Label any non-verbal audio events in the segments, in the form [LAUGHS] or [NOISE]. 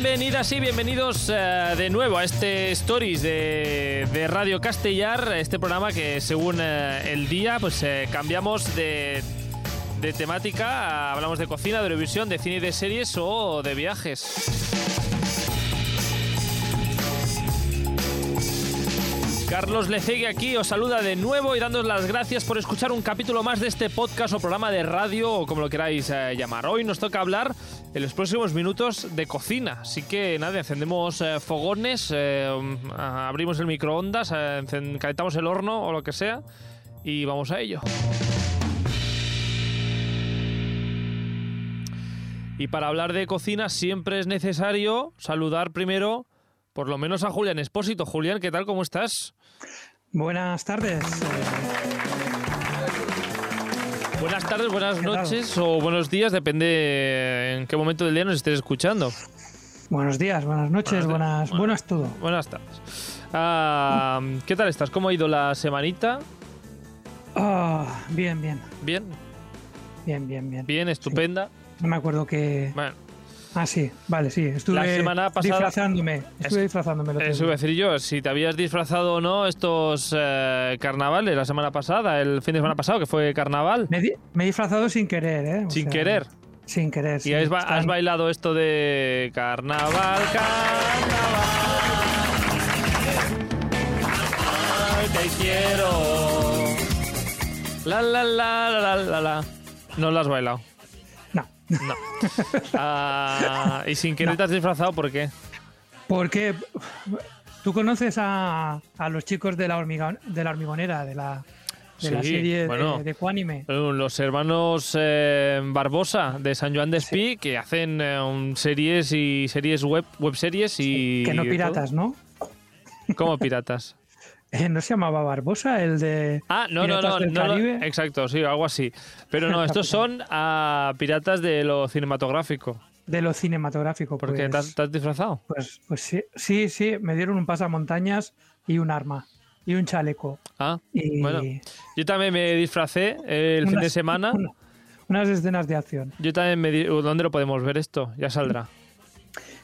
Bienvenidas y bienvenidos eh, de nuevo a este Stories de, Radio Castellar, este programa que según eh, el día pues eh, cambiamos de, temática, hablamos de cocina, de revisión, de cine y de series o de viajes. Carlos Lecegue aquí os saluda de nuevo y dándos las gracias por escuchar un capítulo más de este podcast o programa de radio o como lo queráis eh, llamar. Hoy nos toca hablar en los próximos minutos de cocina, así que nada, encendemos eh, fogones, eh, um, abrimos el microondas, calentamos el horno o lo que sea y vamos a ello. Y para hablar de cocina siempre es necesario saludar primero por lo menos a Julián Espósito. Julián, ¿qué tal? ¿Cómo estás? Buenas tardes. Buenas tardes, buenas noches o buenos días, depende en qué momento del día nos estés escuchando. buenos días, buenas noches, Buenas- buenas, buenas todo. Buenas tardes. Ah, ¿Qué tal estás? ¿Cómo ha ido la semanita? Ah, bien, bien, Bien, bien, bien, bien. bien, estupenda. No me acuerdo que. Bueno, Ah, sí, vale, sí. Estuve La semana pasada- disfrazándome. Estuve Es- disfrazándome. eso iba a decir yo, si te habías disfrazado o no estos eh, carnavales la semana pasada, el fin de semana pasado, que fue carnaval, Me, he disfrazado sin querer, ¿eh? O sin sea, querer. Sin querer. Y sí. has, ba- Están- has bailado esto de carnaval, carnaval. Te quiero. La la la la la la la. No lo has bailado. No. No. [LAUGHS] Ah, y sin querer te has disfrazado, ¿por qué? Porque tú conoces a, a los chicos de la, hormiga, de la hormigonera, de la, de la serie bueno. de, de Cuánime. Eh, Los hermanos eh, Barbosa de San Joan de Espí que hacen eh, un series y series web, web series y. Que no piratas, ¿no? ¿Cómo piratas? Eh, ¿No se llamaba Barbosa el de Ah, no, Piratas no, del no, no, Caribe? exacto, sí, algo así. Pero no, [LAUGHS] estos son a piratas de lo cinematográfico. de lo cinematográfico? Porque pues, te, has, disfrazado. pues, pues sí, sí, sí, me dieron un pasamontañas y un arma y un chaleco. Ah, Y bueno. Yo también me disfracé el fin de semana. una- [LAUGHS] unas escenas de acción. Yo también me di- ¿Dónde lo podemos ver esto? Ya saldrá.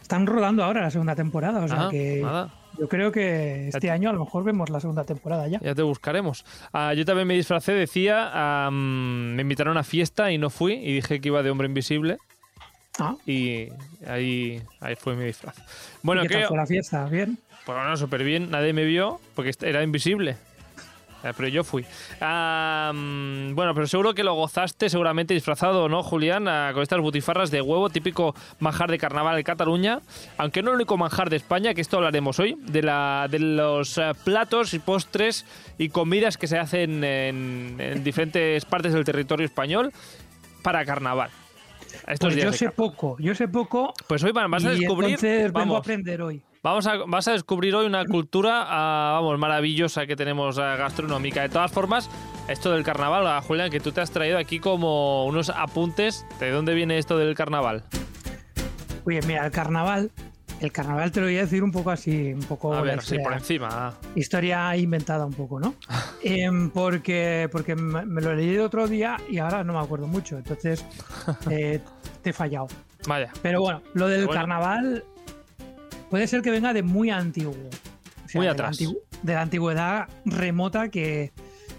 Están rodando ahora la segunda temporada, o sea Ah, que nada. Yo creo que este año a lo mejor vemos la segunda temporada ya. Ya te buscaremos. Ah, yo también me disfracé, decía, me invitaron a fiesta y no fui y dije que iba de hombre invisible Ah, y ahí, ahí fue mi disfraz. Bueno, ¿y ¿qué tal fue la fiesta? ¿Bien? Pues bueno, súper bien, nadie me vio porque era invisible. Eh, Pero yo fui. Bueno, pero seguro que lo gozaste, seguramente disfrazado, ¿no, Julián? Ah, con estas butifarras de huevo, típico manjar de carnaval de Cataluña. Aunque no el único manjar de España, que esto hablaremos hoy, de, la, de los eh, platos y postres y comidas que se hacen en, en diferentes partes del territorio español para carnaval. Estos Pues días yo sé carnaval. poco, yo sé poco. Pues hoy va- vas a descubrir. entonces vengo a vamos, aprender hoy. Vamos a, vas a descubrir hoy una cultura, ah, vamos, maravillosa que tenemos ah, gastronómica. De todas formas, esto del carnaval, ah, Julián, que tú te has traído aquí como unos apuntes. ¿De dónde viene esto del carnaval? Oye, mira, el carnaval, el carnaval te lo voy a decir un poco así, un poco A ver, sí, por encima. historia inventada un poco, ¿no? [LAUGHS] Em, porque porque me me lo leí el otro día y ahora no me acuerdo mucho, entonces [LAUGHS] eh, te he fallado. Vaya. Pero bueno, lo del Bueno. carnaval puede ser que venga de muy antiguo. O sea, Muy de la de antigüedad remota que,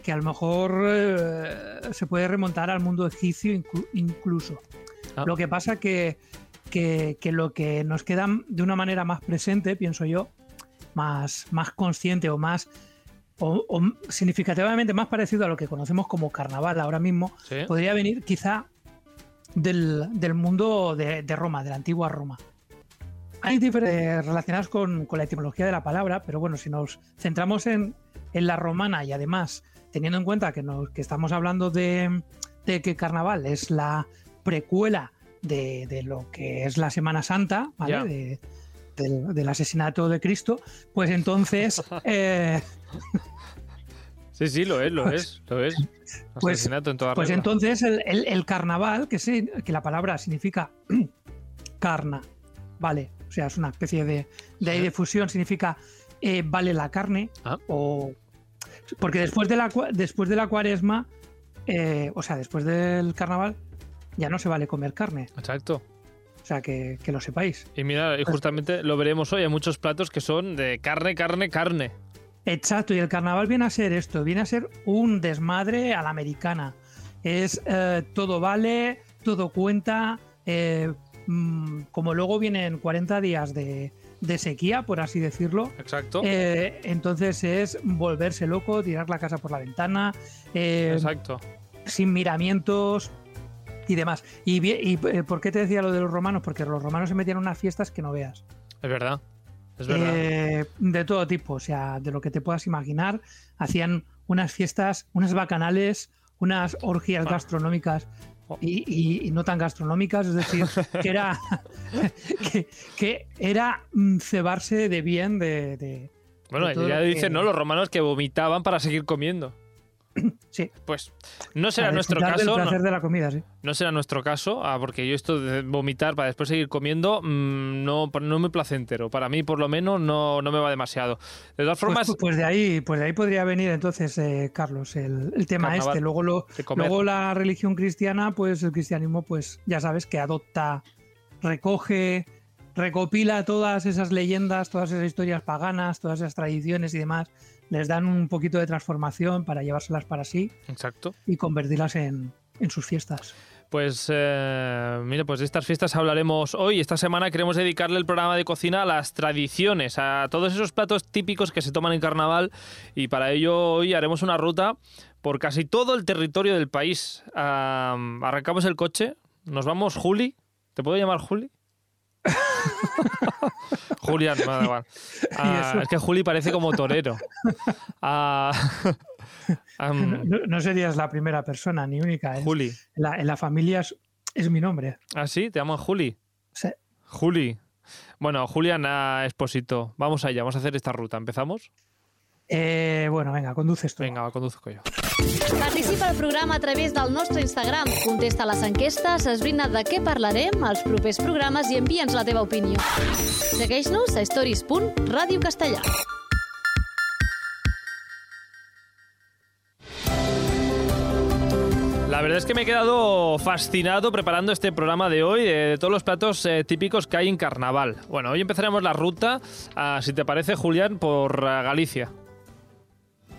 que a lo mejor eh, se puede remontar al mundo egipcio inclu- incluso. Ah. Lo que pasa que, que, que lo que nos queda de una manera más presente, pienso yo, más, más consciente o más o, o significativamente más parecido a lo que conocemos como carnaval ahora mismo, Sí. podría venir quizá del, del mundo de, de Roma, de la antigua Roma. Hay diferentes relacionadas con, con la etimología de la palabra, pero bueno, si nos centramos en, en la romana y además teniendo en cuenta que, nos, que estamos hablando de, de que carnaval es la precuela de, de lo que es la Semana Santa, ¿vale? De- del, del asesinato de Cristo, pues entonces [LAUGHS] eh, Sí, sí, lo es, lo es, [LAUGHS] lo es. Pues- Asesinato en toda Pues entonces el, el- el carnaval, que, se- que la palabra significa [CLEARS THROAT] carna, vale, sea, es una especie de, de, ahí de fusión, significa eh, vale la carne, Ah. o porque después de la, después de la cuaresma, eh, o sea, después del carnaval, ya no se vale comer carne. Exacto. O sea, que, que lo sepáis. Y mira, y justamente lo veremos hoy, hay muchos platos que son de carne, carne, carne. Exacto, y el carnaval viene a ser esto, viene a ser un desmadre a la americana. Es eh, todo vale, todo cuenta, eh, mm, como luego vienen 40 días de, de sequía, por así decirlo. Exacto. eh, entonces es volverse loco, tirar la casa por la ventana, eh, Exacto. sin miramientos y demás. ¿Y, eh, por qué te decía lo de los romanos? Porque los romanos se metían en unas fiestas que no veas. Es verdad. Es verdad. Eh, de todo tipo, o sea, de lo que te puedas imaginar. Hacían unas fiestas, unas bacanales, unas orgías gastronómicas. Y, y- y no tan gastronómicas, es decir, [LAUGHS] que era, [LAUGHS] que, que era mm, cebarse de bien de... de- bueno, de ya dicen, que- ¿no? Los romanos que vomitaban para seguir comiendo. [CLEARS THROAT] sí, Pues no será nuestro caso. placer No, de la comida, sí. no será nuestro caso, ah, porque yo esto de vomitar para después seguir comiendo mm, no, no me placentero. Para mí, por lo menos, no, no me va demasiado. De todas Pues, formas, pues- pues de ahí, pues de ahí podría venir entonces, eh, Carlos, el, el tema Carnaval este. Luego, lo, luego la religión cristiana, pues el cristianismo, pues ya sabes que adopta, recoge, recopila todas esas leyendas, todas esas historias paganas, todas esas tradiciones y demás, les dan un poquito de transformación para llevárselas para sí Exacto. y convertirlas en, en sus fiestas. Pues eh, mire, pues de estas fiestas hablaremos hoy. Esta semana queremos dedicarle el programa de cocina a las tradiciones, a todos esos platos típicos que se toman en carnaval. Y para ello hoy haremos una ruta por casi todo el territorio del país. Ah, arrancamos el coche, nos vamos, Juli. ¿Te puedo llamar Juli? [LAUGHS] Julián, me da igual. [LAUGHS] Ah, es que Juli parece como torero. [LAUGHS] Ah, No, no serías la primera persona ni única. es- Juli. en, la, en la familia es, es mi nombre. ¿Ah, sí? ¿Te llaman Juli? Sí. Juli. Bueno, Juliana Esposito, vamos allá, vamos a hacer esta ruta. ¿Empezamos? Eh, bueno, venga, conduces tú. Venga, va, conduzco yo. Participa al programa a través del nostre Instagram. Contesta les enquestes, esbrina de què parlarem als propers programes i envia'ns la teva opinió. Segueix-nos a stories.radiocastellà. La verdad es que me he quedado fascinado preparando este programa de hoy, de, de todos los platos eh, típicos que hay en carnaval. Bueno, hoy empezaremos la ruta, ah, si te parece, Julián, por ah, Galicia.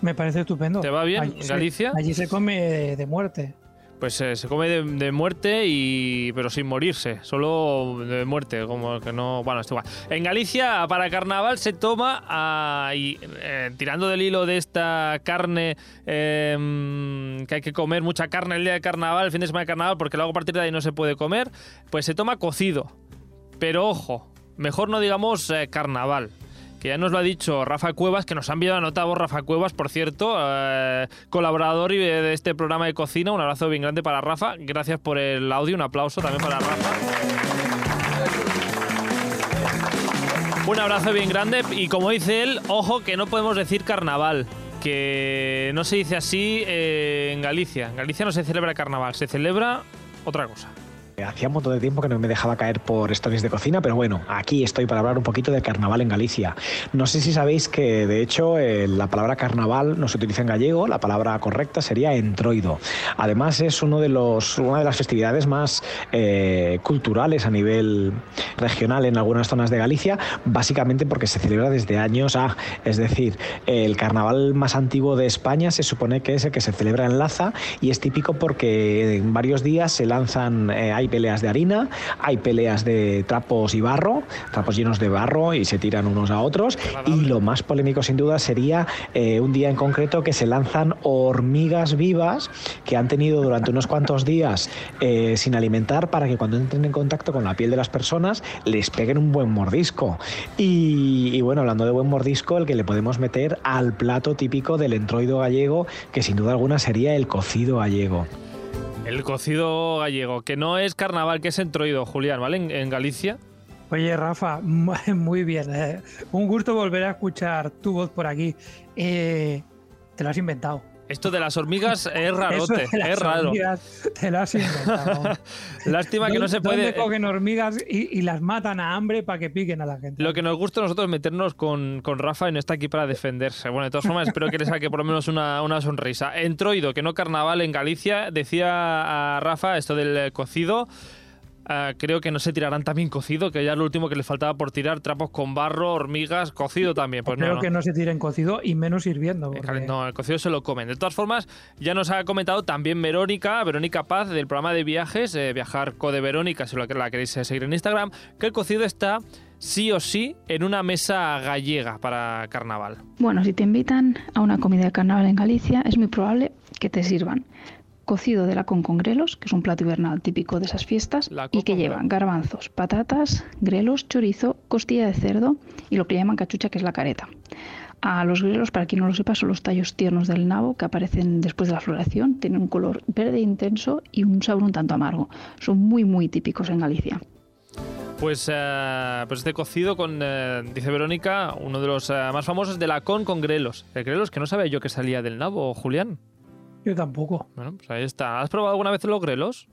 Me parece estupendo. ¿Te va bien, Allí se- Galicia? allí se come de muerte. Pues eh, se come de, de muerte y pero sin morirse, solo de muerte, como que no, bueno, esto igual. En Galicia para carnaval se toma y eh, tirando del hilo de esta carne eh, mm, que hay que comer mucha carne el día de carnaval, el fin de semana de carnaval, porque luego a partir de ahí no se puede comer, pues se toma cocido. Pero ojo, mejor no digamos eh, carnaval. Ya nos lo ha dicho Rafa Cuevas, que nos ha enviado anotado Rafa Cuevas, por cierto, eh, colaborador y de este programa de cocina. Un abrazo bien grande para Rafa. Gracias por el audio, un aplauso también para Rafa. Un abrazo bien grande y como dice él, ojo que no podemos decir carnaval, que no se dice así eh, en Galicia. En Galicia no se celebra carnaval, se celebra otra cosa. Hacía un montón de tiempo que no me dejaba caer por stories de cocina, pero bueno, aquí estoy para hablar un poquito de carnaval en Galicia. No sé si sabéis que, de hecho, eh, la palabra carnaval no se utiliza en gallego, la palabra correcta sería entroido. Además, es uno de los, una de las festividades más eh, culturales a nivel regional en algunas zonas de Galicia, básicamente porque se celebra desde años A. Es decir, el carnaval más antiguo de España se supone que es el que se celebra en Laza y es típico porque en varios días se lanzan, eh, hay peleas de harina, hay peleas de trapos y barro, trapos llenos de barro y se tiran unos a otros. Y lo más polémico sin duda sería eh, un día en concreto que se lanzan hormigas vivas que han tenido durante unos cuantos días eh, sin alimentar para que cuando entren en contacto con la piel de las personas les peguen un buen mordisco. Y, y bueno, hablando de buen mordisco, el que le podemos meter al plato típico del entroido gallego, que sin duda alguna sería el cocido gallego. El cocido gallego, que no es carnaval, que es entroido, Julián, ¿vale? En, en Galicia. Oye, Rafa, [LAUGHS] muy bien. eh. Un gusto volver a escuchar tu voz por aquí. Eh, te lo has inventado. Esto de las hormigas es Eso rarote, de las es raro. hormigas, te lo has inventado. [LAUGHS] Lástima que no se ¿Dónde puede. cogen hormigas y, y las matan a hambre para que piquen a la gente? Lo que nos gusta a nosotros es meternos con, con Rafa y no está aquí para defenderse. Bueno, de todas formas, espero que le saque por lo menos una, una sonrisa. Entroido, que no carnaval en Galicia, decía a Rafa esto del cocido. Ah, creo que no se tirarán también cocido, que ya es lo último que les faltaba por tirar, trapos con barro, hormigas, cocido también. Pues Creo no, que no se tiren cocido y menos hirviendo. El porque- No, el cocido se lo comen. De todas formas, ya nos ha comentado también Verónica, Verónica Paz, del programa de viajes, eh, Viajar Code Verónica, si la, la queréis eh, seguir en Instagram, que el cocido está sí o sí en una mesa gallega para carnaval. Bueno, si te invitan a una comida de carnaval en Galicia, es muy probable que te sirvan cocido de lacón con grelos, que es un plato hibernal típico de esas fiestas, y que con lleva garbanzos, patatas, grelos, chorizo, costilla de cerdo y lo que llaman cachucha, que es la careta. A los grelos, para quien no lo sepa, son los tallos tiernos del nabo que aparecen después de la floración. Tienen un color verde intenso y un sabor un tanto amargo. Son muy, muy típicos en Galicia. Pues, eh, pues este cocido con, eh, dice Verónica, uno de los eh, más famosos de lacón con grelos. El grelos que no sabía yo que salía del nabo, Julián. Yo tampoco. Bueno, pues ahí está. ¿Has probado alguna vez los grelos?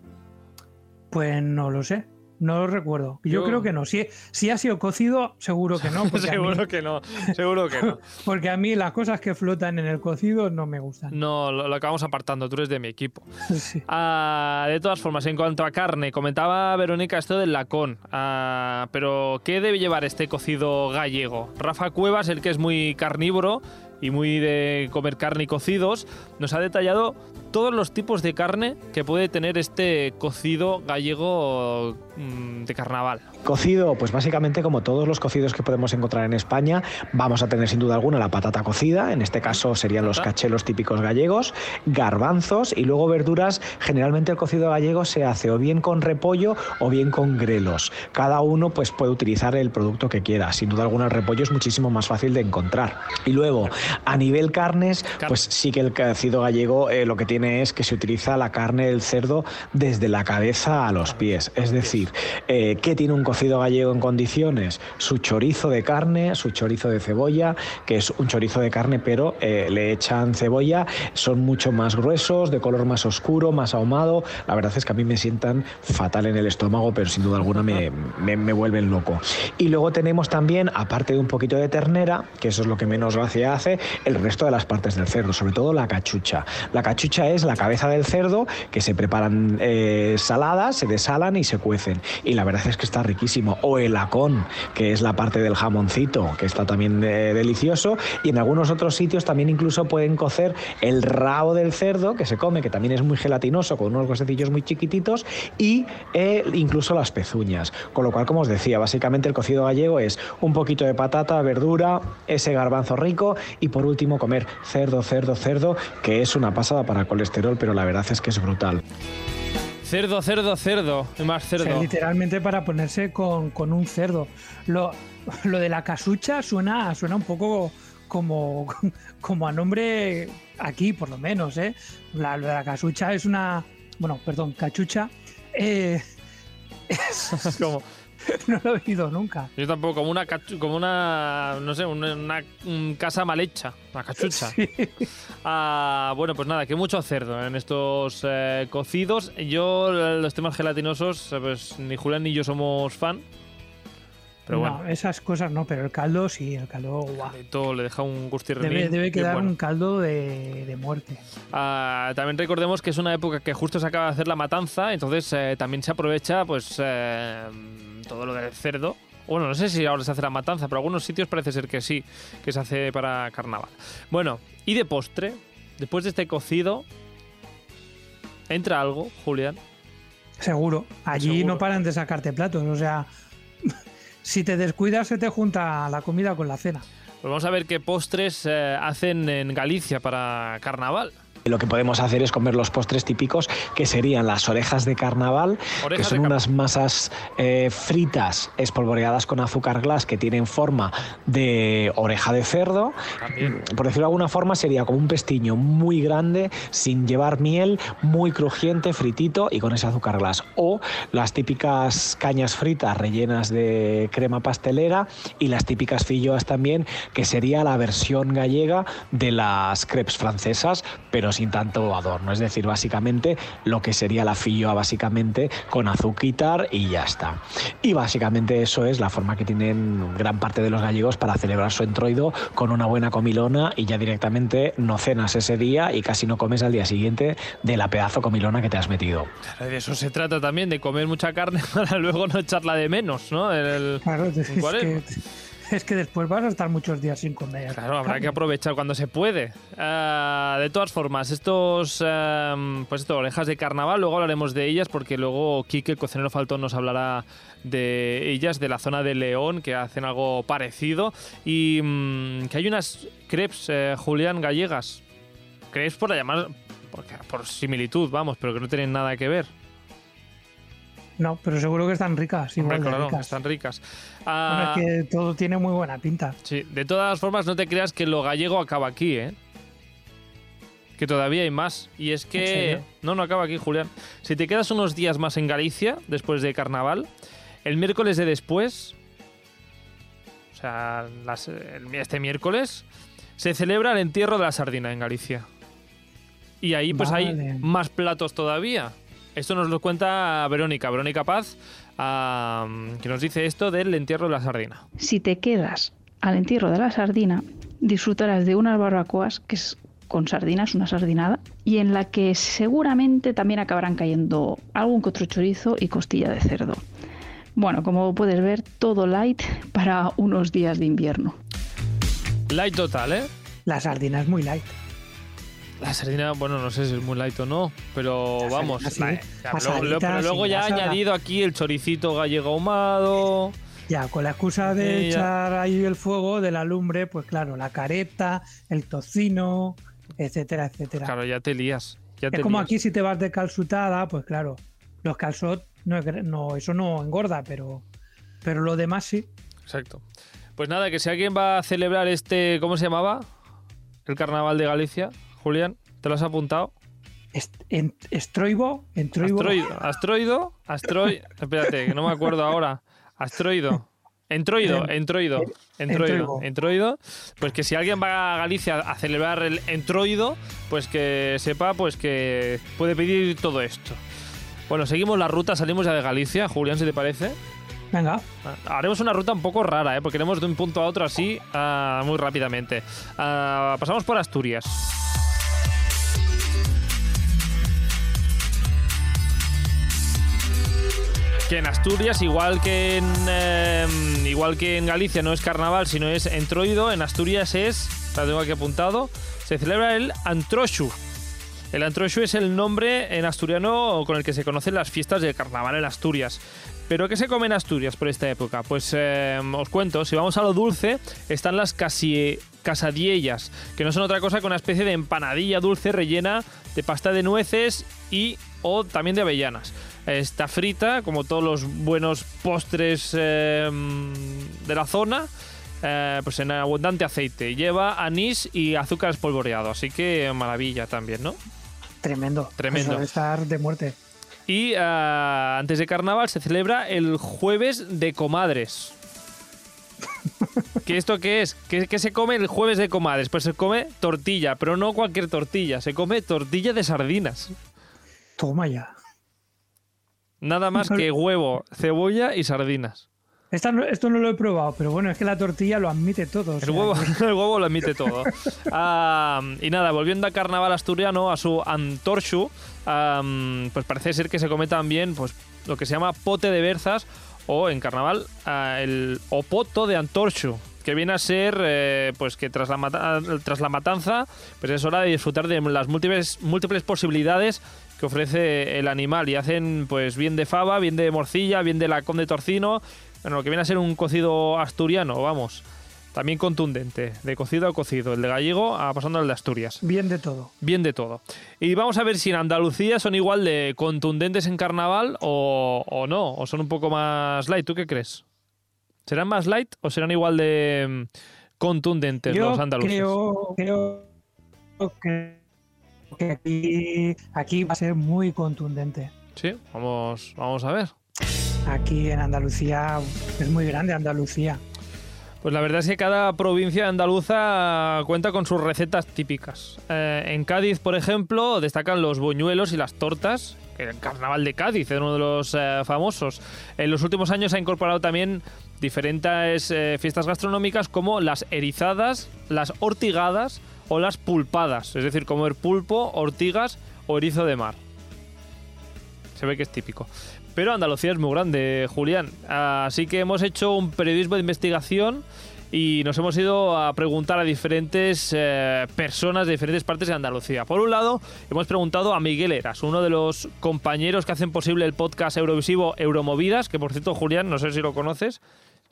Pues no lo sé. No lo recuerdo. Yo, Yo- creo que no. Si, si ha sido cocido, seguro que no. [LAUGHS] Mí, seguro que no, seguro que no. [LAUGHS] porque a mí las cosas que flotan en el cocido no me gustan. No, lo, lo acabamos apartando, tú eres de mi equipo. [LAUGHS] Sí. Ah, de todas formas, en cuanto a carne, comentaba Verónica esto del lacón. Ah, pero, ¿qué debe llevar este cocido gallego? Rafa Cuevas, el que es muy carnívoro y muy de comer carne y cocidos, nos ha detallado todos los tipos de carne que puede tener este cocido gallego mm, de carnaval. Cocido, pues básicamente como todos los cocidos que podemos encontrar en España, vamos a tener sin duda alguna la patata cocida, en este caso serían los cachelos típicos gallegos, garbanzos y luego verduras. Generalmente el cocido gallego se hace o bien con repollo o bien con grelos. Cada uno pues puede utilizar el producto que quiera. Sin duda alguna el repollo es muchísimo más fácil de encontrar. Y luego, a nivel carnes, Carne. pues sí que el cocido gallego eh, lo que tiene es que se utiliza la carne del cerdo desde la cabeza a los pies. Es decir, eh, ¿qué tiene un cocido gallego en condiciones? Su chorizo de carne, su chorizo de cebolla, que es un chorizo de carne, pero eh, le echan cebolla, son mucho más gruesos, de color más oscuro, más ahumado. La verdad es que a mí me sientan fatal en el estómago, pero sin duda alguna me, [LAUGHS] me- me vuelven loco. Y luego tenemos también, aparte de un poquito de ternera, que eso es lo que menos gracia hace, el resto de las partes del cerdo, sobre todo la cachucha. La cachucha es la cabeza del cerdo que se preparan eh, saladas, se desalan y se cuecen. Y la verdad es que está riquísimo. O el acón, que es la parte del jamoncito, que está también eh, delicioso. Y en algunos otros sitios también incluso pueden cocer el rabo del cerdo, que se come, que también es muy gelatinoso, con unos huesecillos muy chiquititos, y eh, incluso las pezuñas. Con lo cual, como os decía, básicamente el cocido gallego es un poquito de patata, verdura, ese garbanzo rico y por último comer cerdo, cerdo, cerdo, que es una pasada para colesterol, pero la verdad es que es brutal. Cerdo, cerdo, cerdo. Y más O sea, cerdo. literalmente para ponerse con, con un cerdo. Lo, lo de la casucha suena, suena un poco como, [LAUGHS] como a nombre aquí, por lo menos, ¿eh? La, lo de la casucha es una. Bueno, perdón, cachucha. eh, [LAUGHS] [LAUGHS] Como- [LAUGHS] no lo he oído nunca. yo tampoco, como una, como una, no sé, una, una- un casa mal hecha, una cachucha. [LAUGHS] Ah, bueno, pues nada, que mucho cerdo en estos eh, cocidos. Yo, los temas gelatinosos, eh, pues ni Julián ni yo somos fan. Pero no, bueno, esas cosas no, pero el caldo sí, el caldo. guau. todo le deja un gustirrinín. Debe, debe quedar bueno. un caldo de, de muerte. Ah, también recordemos que es una época que justo se acaba de hacer la matanza, entonces eh, también se aprovecha pues eh, todo lo del cerdo. Bueno, no sé si ahora se hace la matanza, pero algunos sitios parece ser que sí, que se hace para carnaval. Bueno, y de postre, después de este cocido, ¿entra algo, Julián? Seguro. Allí Seguro. no paran de sacarte platos. O sea, [LAUGHS] si te descuidas, se te junta la comida con la cena. Pues vamos a ver qué postres eh, hacen en Galicia para carnaval. Lo que podemos hacer es comer los postres típicos, que serían las orejas de carnaval, que son unas masas eh, fritas espolvoreadas con azúcar glass que tienen forma de oreja de cerdo. También. Por decirlo de alguna forma, sería como un pestiño muy grande, sin llevar miel, muy crujiente, fritito y con ese azúcar glass. O las típicas cañas fritas rellenas de crema pastelera y las típicas filloas también, que sería la versión gallega de las crepes francesas, pero sin tanto adorno. Es decir, básicamente lo que sería la filloa básicamente con azúcar y ya está. Y básicamente eso es la forma que tienen gran parte de los gallegos para celebrar su entroido con una buena comilona y ya directamente no cenas ese día y casi no comes al día siguiente de la pedazo comilona que te has metido. De eso se trata también, de comer mucha carne [LAUGHS] para luego no echarla de menos, ¿no? El, Claro, es que, [LAUGHS] es que después vas a estar muchos días sin comer. Claro, habrá que aprovechar cuando se puede. Ah, de todas formas, estos, em, pues esto, orejas de carnaval, luego hablaremos de ellas porque luego Quique, el cocinero faltón, nos hablará de ellas, de la zona de León, que hacen algo parecido. Y mm, que hay unas crepes, eh, Julián, gallegas. Crepes por la llamar, por, por similitud, vamos, pero que no tienen nada que ver. No, pero seguro que están ricas, Hombre, claro, ricas. están ricas. Bueno, Ah, es que todo tiene muy buena pinta. Sí, de todas formas, no te creas que lo gallego acaba aquí, ¿eh? Que todavía hay más. Y es ¿En que. No, no acaba aquí, Julián. Si te quedas unos días más en Galicia, después de carnaval, el miércoles de después. O sea, las- este miércoles. Se celebra el entierro de la sardina en Galicia. Y ahí, pues hay más platos todavía. Esto nos lo cuenta Verónica, Verónica Paz, ah, que nos dice esto del entierro de la sardina. Si te quedas al entierro de la sardina, disfrutarás de unas barbacoas que es con sardinas, una sardinada, y en la que seguramente también acabarán cayendo algún que otro chorizo y costilla de cerdo. Bueno, como puedes ver, todo light para unos días de invierno. Light total, ¿eh? La sardina es muy light. La sardina, bueno, no sé si es muy light o no, pero La vamos. sardina sí, pasadita, luego- pero luego ya ha añadido aquí el choricito gallego ahumado. Ya, con la excusa de ya. echar ahí el fuego de la lumbre, pues claro, la careta, el tocino, etcétera, etcétera. Claro, ya te lías. Ya te es como lías. aquí si te vas de calzutada, pues claro, los calzot, no, no, eso no engorda, pero, pero lo demás sí. Exacto. Pues nada, que si alguien va a celebrar este, ¿cómo se llamaba? El carnaval de Galicia, Julián, ¿te lo has apuntado? Est- en- Estroibo, entroibo, Astroido, astroido, astroid, espérate, que no me acuerdo ahora. Astroido. Entroido, entroido, entroido, entroido. Pues que si alguien va a Galicia a celebrar el entroido, pues que sepa pues que puede pedir todo esto. Bueno, seguimos la ruta, salimos ya de Galicia, Julián, si te parece. Venga, Ah, Haremos una ruta un poco rara, ¿eh? porque iremos de un punto a otro así ah, muy rápidamente. Ah, pasamos por Asturias. Que en Asturias, igual que en, eh, igual que en Galicia no es carnaval, sino es entroido, en Asturias es, la tengo aquí apuntado, se celebra el Antroshu. El Antroshu es el nombre en asturiano con el que se conocen las fiestas de carnaval en Asturias. ¿Pero qué se come en Asturias por esta época? Pues eh, os cuento, si vamos a lo dulce, están las casi casadiellas, que no son otra cosa que una especie de empanadilla dulce rellena de pasta de nueces y o también de avellanas. Está frita, como todos los buenos postres eh, de la zona, eh, pues en abundante aceite. Lleva anís y azúcar espolvoreado, así que maravilla también, ¿no? tremendo. Tremendo. Estar de muerte. Y ah, antes de carnaval se celebra el jueves de comadres. ¿Qué esto qué es? ¿Qué, qué se come el jueves de comadres? Pues se come tortilla, pero no cualquier tortilla, se come tortilla de sardinas. Toma ya. Nada más que huevo, cebolla y sardinas. Esta esto no lo he probado, pero bueno, es que la tortilla lo admite todo. o El sea, huevo, [LAUGHS] el huevo lo admite todo. [LAUGHS] Y nada, volviendo a carnaval asturiano, a su antorchu, pues parece ser que se come también pues, lo que se llama pote de berzas o en carnaval ah, el opoto de antorchu, que viene a ser eh, pues que tras la, mata- tras la matanza pues es hora de disfrutar de las múltiples, múltiples posibilidades que ofrece el animal y hacen pues bien de fava, bien de morcilla, bien de lacón de torcino, bueno, lo que viene a ser un cocido asturiano, vamos. También contundente, de cocido a cocido, el de gallego a pasando al de Asturias. Bien de todo. Bien de todo. Y vamos a ver si en Andalucía son igual de contundentes en carnaval o, o no, o son un poco más light. ¿Tú qué crees? ¿Serán más light o serán igual de mm, contundentes Yo los andaluces? creo, creo que, que aquí, aquí va a ser muy contundente. Sí, vamos, vamos a ver. Aquí en Andalucía es muy grande Andalucía. Pues la verdad es que cada provincia andaluza cuenta con sus recetas típicas. Eh, en Cádiz, por ejemplo, destacan los boñuelos y las tortas. El carnaval de Cádiz es uno de los eh, famosos. En los últimos años ha incorporado también diferentes eh, fiestas gastronómicas como las erizadas, las ortigadas o las pulpadas. Es decir, comer pulpo, ortigas o erizo de mar. Se ve que es típico. Pero Andalucía es muy grande, Julián. Así que hemos hecho un periodismo de investigación y nos hemos ido a preguntar a diferentes eh, personas de diferentes partes de Andalucía. Por un lado, hemos preguntado a Miguel Eras, uno de los compañeros que hacen posible el podcast Eurovisivo Euromovidas, que por cierto, Julián, no sé si lo conoces,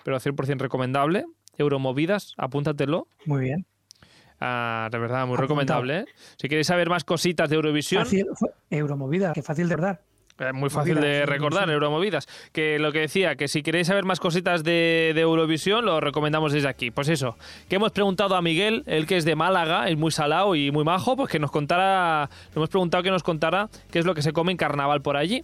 pero 100% recomendable. Euromovidas, apúntatelo. Muy bien. Ah, de verdad, muy recomendable. ¿eh? Si queréis saber más cositas de Eurovisión. Fácil, Euromovida, qué fácil de verdad. Eh, muy fácil de recordar, Euromovidas. Que lo que decía, que si queréis saber más cositas de, Eurovisión, lo recomendamos desde aquí. Pues eso, que hemos preguntado a Miguel, él que es de Málaga, es muy salado y muy majo, pues que nos contara, le hemos preguntado que nos contara qué es lo que se come en carnaval por allí.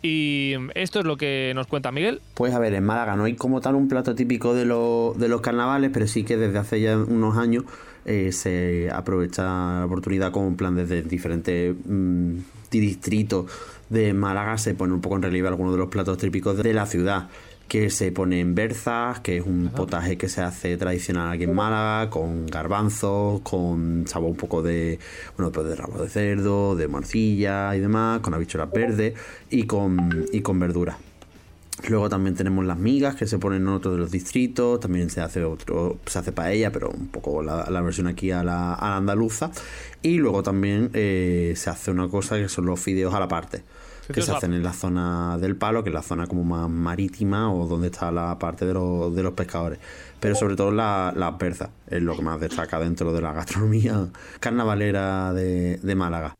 Y esto es lo que nos cuenta Miguel. Pues a ver, en Málaga no hay como tal un plato típico de, de los carnavales, pero sí que desde hace ya unos años eh, se aprovecha la oportunidad como un plan desde diferentes mm, distritos de Málaga se pone un poco en relieve algunos de los platos típicos de la ciudad que se pone en berzas, que es un potaje que se hace tradicional aquí en Málaga, con garbanzos, con sabor un poco de, bueno, pues de rabo de cerdo, de morcilla y demás, con habichuelas verdes y con, y con verduras. Luego también tenemos las migas que se ponen en otro de los distritos, también se hace otro, se hace paella, pero un poco la, versión aquí a la, andaluza. Y luego también eh, se hace una cosa que son los fideos a la parte que se hacen en la zona del palo, que es la zona como más marítima o donde está la parte de, los, de los pescadores. Pero sobre todo la, la perza es lo que más destaca dentro de la gastronomía [LAUGHS] carnavalera de, Málaga.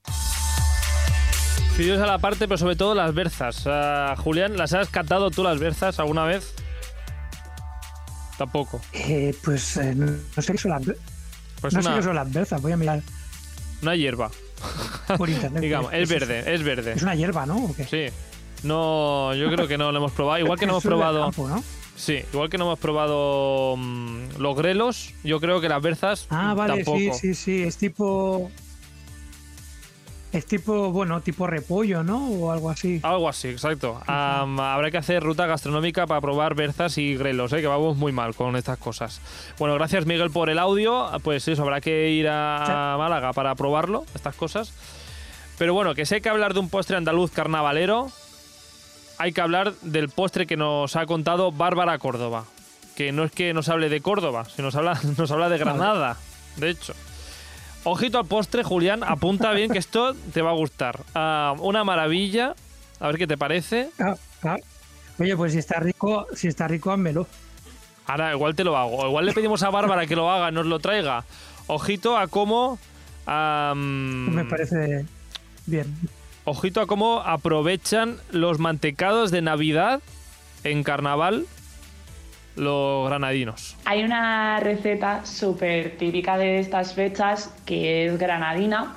Fideos a la parte, pero sobre todo las berzas. Julián, ¿las has catado tú las berzas alguna vez? Tampoco. Eh, pues eh, no, sé qué son las, pues no sé qué son las berzas, voy a mirar. Una hierba. Por internet. [LAUGHS] Digamos, es, verde, es verde. Es una hierba, ¿no? Sí. No, yo creo que no lo hemos probado. Igual que no [LAUGHS] hemos probado. Sí, igual que no hemos probado mm, los grelos, yo creo que las berzas. Ah, vale, sí, sí, sí. Es tipo. Es tipo, bueno, tipo repollo, ¿no? O algo así. Algo así, exacto. habrá que hacer ruta gastronómica para probar berzas y grelos, ¿eh? que vamos muy mal con estas cosas. Bueno, gracias Miguel por el audio. Pues eso, habrá que ir a Málaga para probarlo, estas cosas. Pero bueno, que sé que hablar de un postre andaluz carnavalero, hay que hablar del postre que nos ha contado Bárbara Córdoba. Que no es que nos hable de Córdoba, sino nos habla, [LAUGHS] nos habla de Granada, de hecho. Ojito al postre, Julián, apunta bien que esto te va a gustar. Ah, una maravilla. A ver qué te parece. Ah, ah. Oye, pues si está rico, si está rico, házmelo. Ahora, igual te lo hago. Igual le pedimos a Bárbara que lo haga, nos lo traiga. Ojito a cómo. Me parece bien. Ojito a cómo aprovechan los mantecados de Navidad en carnaval los granadinos? Hay una receta súper típica de estas fechas que es granadina,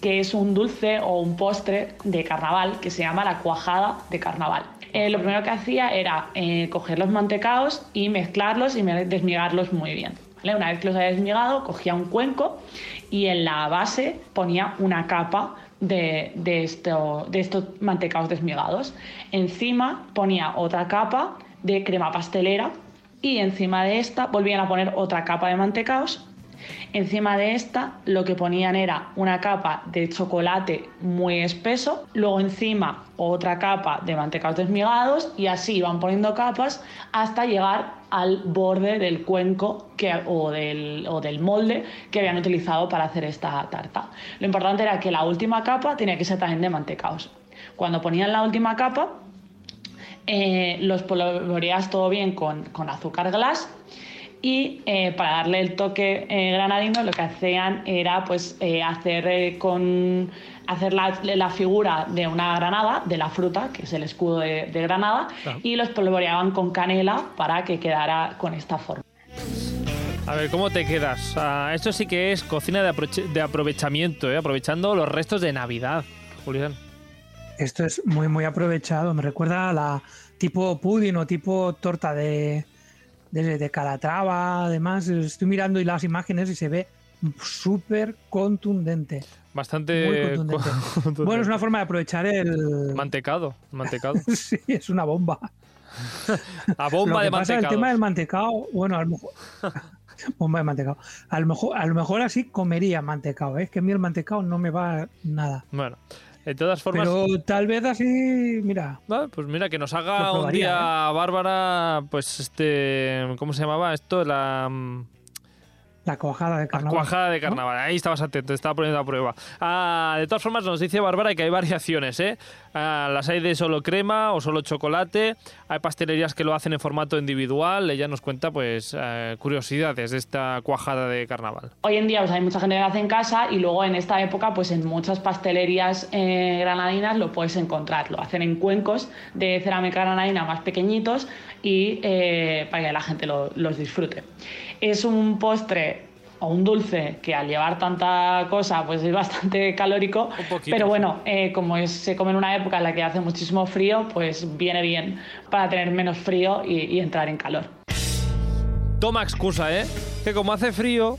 que es un dulce o un postre de carnaval que se llama la cuajada de carnaval. Eh, lo primero que hacía era eh, coger los mantecaos y mezclarlos y desmigarlos muy bien. Una vez que los había desmigado, cogía un cuenco y en la base ponía una capa de, de, de estos mantecaos desmigados. Encima ponía otra capa de crema pastelera y encima de esta volvían a poner otra capa de mantecaos. Encima de esta lo que ponían era una capa de chocolate muy espeso, luego encima otra capa de mantecaos desmigados y así iban poniendo capas hasta llegar al borde del cuenco o, del, o del molde que habían utilizado para hacer esta tarta. Lo importante era que la última capa tenía que ser también de mantecaos. Cuando ponían la última capa, eh, los polvoreas todo bien con, azúcar glass y eh, para darle el toque eh, granadino lo que hacían era pues hacer con hacer la, figura de una granada de la fruta que es el escudo de, Granada y los polvoreaban con canela para que quedara con esta forma a ver, ¿cómo te quedas? Ah, esto sí que es cocina de, de aprovechamiento, aprovechando los restos de Navidad, Julián. Esto es muy, muy aprovechado. Me recuerda a la tipo pudding o tipo torta de, de, de Calatrava, además, estoy mirando y las imágenes y se ve súper contundente. Bastante. Muy contundente. [LAUGHS] contundente. Bueno, es una forma de aprovechar el... Mantecado, mantecado. [LAUGHS] sí, es una bomba. [LAUGHS] A bomba Lo que de pasa, mantecado. el tema del mantecado, bueno, a lo mejor... bomba de mantecado. A lo mejor, a lo mejor así comería mantecado, ¿eh? es que a mí el mantecado no me va nada. Bueno, de todas formas. Pero tal vez así, mira, Vale, pues mira, que nos haga un día Bárbara, pues este. ¿Cómo se llamaba esto? La. La cuajada de La carnaval. cuajada de ¿no? carnaval, ahí estabas atento, te estaba poniendo a prueba. Ah, de todas formas, nos dice Bárbara que hay variaciones, ¿eh? Ah, las hay de solo crema o solo chocolate, hay pastelerías que lo hacen en formato individual, ella nos cuenta, pues, eh, curiosidades de esta cuajada de carnaval. Hoy en día pues, hay mucha gente que lo hace en casa y luego en esta época pues en muchas pastelerías eh, granadinas lo puedes encontrar. Lo hacen en cuencos de cerámica granadina más pequeñitos y eh, para que la gente lo- los disfrute. Es un postre o un dulce que al llevar tanta cosa pues es bastante [LAUGHS] calórico, poquito, pero bueno, eh, como es- se come en una época en la que hace muchísimo frío, pues viene bien para tener menos frío y- y entrar en calor. Toma excusa, ¿eh? Que como hace frío...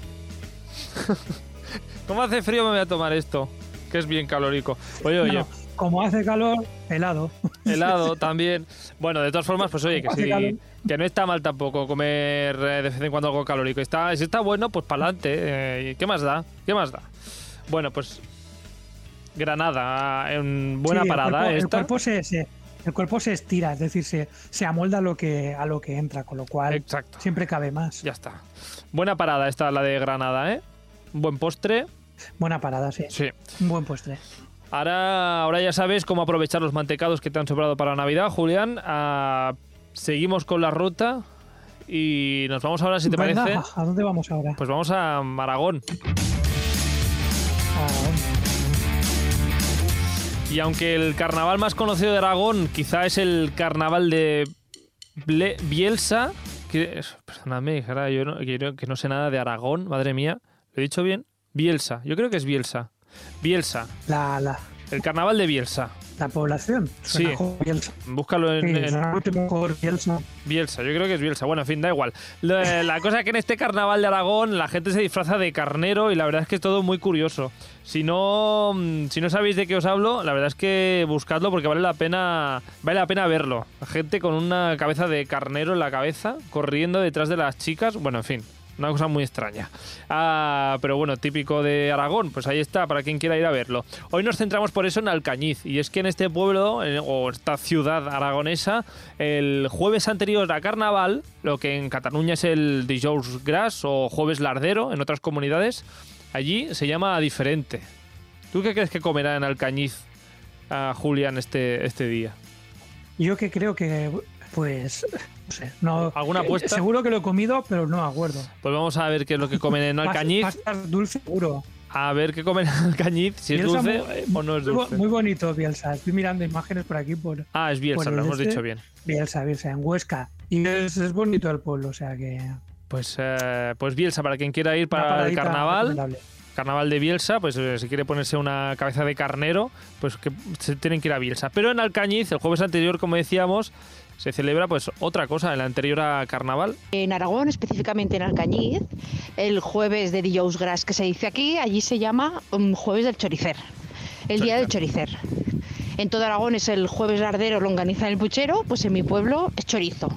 [LAUGHS] como hace frío me voy a tomar esto, que es bien calórico. Oye, oye, como hace calor, helado. helado [LAUGHS] también. Bueno, de todas formas, pues oye, que sí, que no está mal tampoco comer eh, de vez en cuando algo calórico. Está, si está bueno, pues para adelante. ¿Qué más da? ¿Qué más da? Bueno, pues Granada, en buena Sí, el parada el esta. cuerpo se, se- el cuerpo se estira, es decir, se, se amolda a lo que a lo que entra, con lo cual Exacto. siempre cabe más. Ya está. Buena parada esta, la de Granada, ¿eh? Un buen postre. Buena parada, sí. Sí. Un buen postre. Ahora, ahora ya sabes cómo aprovechar los mantecados que te han sobrado para Navidad, Julián. Ah, seguimos con la ruta y nos vamos ahora, si te Venga, parece. ¿A dónde vamos ahora? Pues vamos a Aragón. Y aunque el carnaval más conocido de Aragón quizá es el carnaval de Ble- Bielsa, que, perdóname, cara, yo no, que, que no sé nada de Aragón, madre mía, ¿lo he dicho bien? Bielsa, yo creo que es Bielsa. Bielsa, la, la, el carnaval de Bielsa. la población. Sí. Bielsa. Búscalo en, Sí, en mejor Bielsa. Bielsa, yo creo que es Bielsa. Bueno, en fin, da igual. La, la cosa es que en este carnaval de Aragón la gente se disfraza de carnero y la verdad es que es todo muy curioso. Si no, mm, si no sabéis de qué os hablo, la verdad es que buscadlo porque vale la pena, vale la pena verlo. Gente con una cabeza de carnero en la cabeza, corriendo detrás de las chicas. Bueno, en fin. Una cosa muy extraña. Ah, pero bueno, típico de Aragón, pues ahí está, para quien quiera ir a verlo. Hoy nos centramos por eso en Alcañiz, y es que en este pueblo, o esta ciudad aragonesa, el jueves anterior a Carnaval, lo que en Cataluña es el Dijous Gras o Jueves Lardero, en otras comunidades, allí se llama diferente. ¿Tú qué crees que comerá en Alcañiz a Julián este, este día? Yo que creo que, pues, no sé. No, ¿Alguna apuesta? Seguro que lo he comido, pero no me acuerdo. Pues vamos a ver qué es lo que comen en [LAUGHS] Alcañiz, Pastas dulce seguro. a ver qué comen en Alcañiz, si es dulce muy- o no es dulce. muy bonito Bielsa. Estoy mirando imágenes por aquí por Ah, es Bielsa, lo hemos este. dicho bien. Bielsa, Bielsa, en Huesca. Y es, es bonito el pueblo, o sea que... Pues, eh, pues Bielsa, para quien quiera ir para el carnaval, carnaval de Bielsa, pues eh, si quiere ponerse una cabeza de carnero, pues que se tienen que ir a Bielsa. Pero en Alcañiz, el jueves anterior, como decíamos, se celebra pues otra cosa, el anterior a carnaval. En Aragón, específicamente en Alcañiz, el jueves de Dijous Gras que se dice aquí, allí se llama um, jueves del choricer, el día del choricer. En todo Aragón es el jueves lardero, longaniza en el puchero, pues en mi pueblo es chorizo.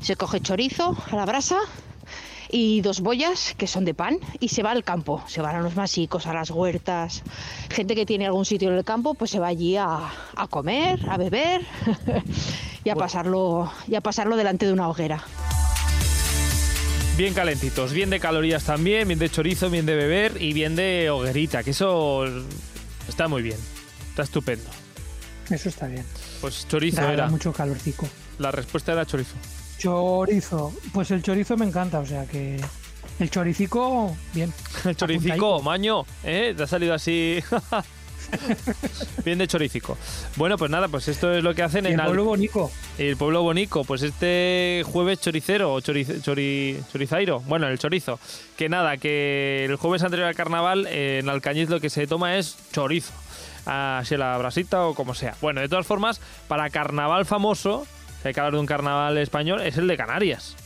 Se coge chorizo a la brasa y dos bollas que son de pan y se va al campo, se van a los masicos, a las huertas. Gente que tiene algún sitio en el campo, pues se va allí a, a comer, a beber [LAUGHS] y a pasarlo y a pasarlo delante de una hoguera. Bien calentitos, bien de calorías también, bien de chorizo, bien de beber y bien de hoguerita, que eso está muy bien, está estupendo. Eso está bien. Pues chorizo Da, da era, mucho calorcico. la respuesta era chorizo. Chorizo. Pues el chorizo me encanta, o sea que... El choricico, bien. [LAUGHS] El choricico, maño, ¿eh? Te ha salido así. [LAUGHS] Bien de choricico. Bueno, pues nada, pues esto es lo que hacen en el Al- pueblo bonito. el pueblo bonico. Pues este jueves choricero o choriz- chori- chorizairo, bueno, el chorizo. Que nada, que el jueves anterior al carnaval eh, en Alcañiz lo que se toma es chorizo. Así la brasita o como sea. Bueno, de todas formas, para carnaval famoso, si hay que hablar de un carnaval español, es el de Canarias.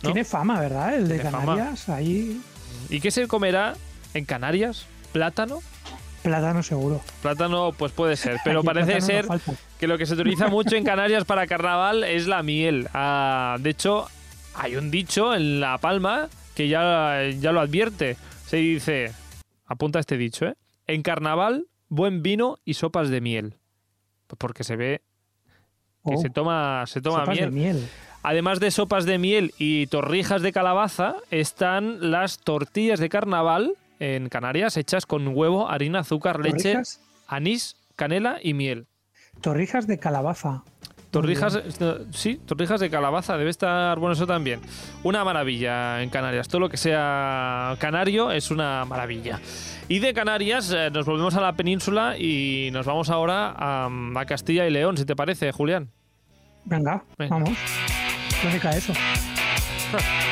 Tiene fama, ¿verdad? El de Tiene fama. Canarias, ahí ¿Y qué se comerá en Canarias? ¿Plátano? plátano seguro. Plátano, pues puede ser, pero [LAUGHS] Aquí parece no ser que lo que se utiliza [LAUGHS] mucho en Canarias para carnaval es la miel. Ah, de hecho, hay un dicho en La Palma que ya, ya lo advierte. Se dice, apunta este dicho, ¿eh? En carnaval, buen vino y sopas de miel. Porque se ve que Oh, se toma, se toma miel. de miel. Además de sopas de miel y torrijas de calabaza, están las tortillas de carnaval en Canarias hechas con huevo, harina, azúcar, leche, Torrijas, anís, canela y miel. torrijas de calabaza. Torrijas, eh, sí, torrijas de calabaza, debe estar bueno eso también. Una maravilla en Canarias, todo lo que sea canario es una maravilla. Y de Canarias eh, nos volvemos a la península y nos vamos ahora a, a Castilla y León, si te parece, Julián. Venga, Venga. vamos. ¿Dónde cae eso? [LAUGHS]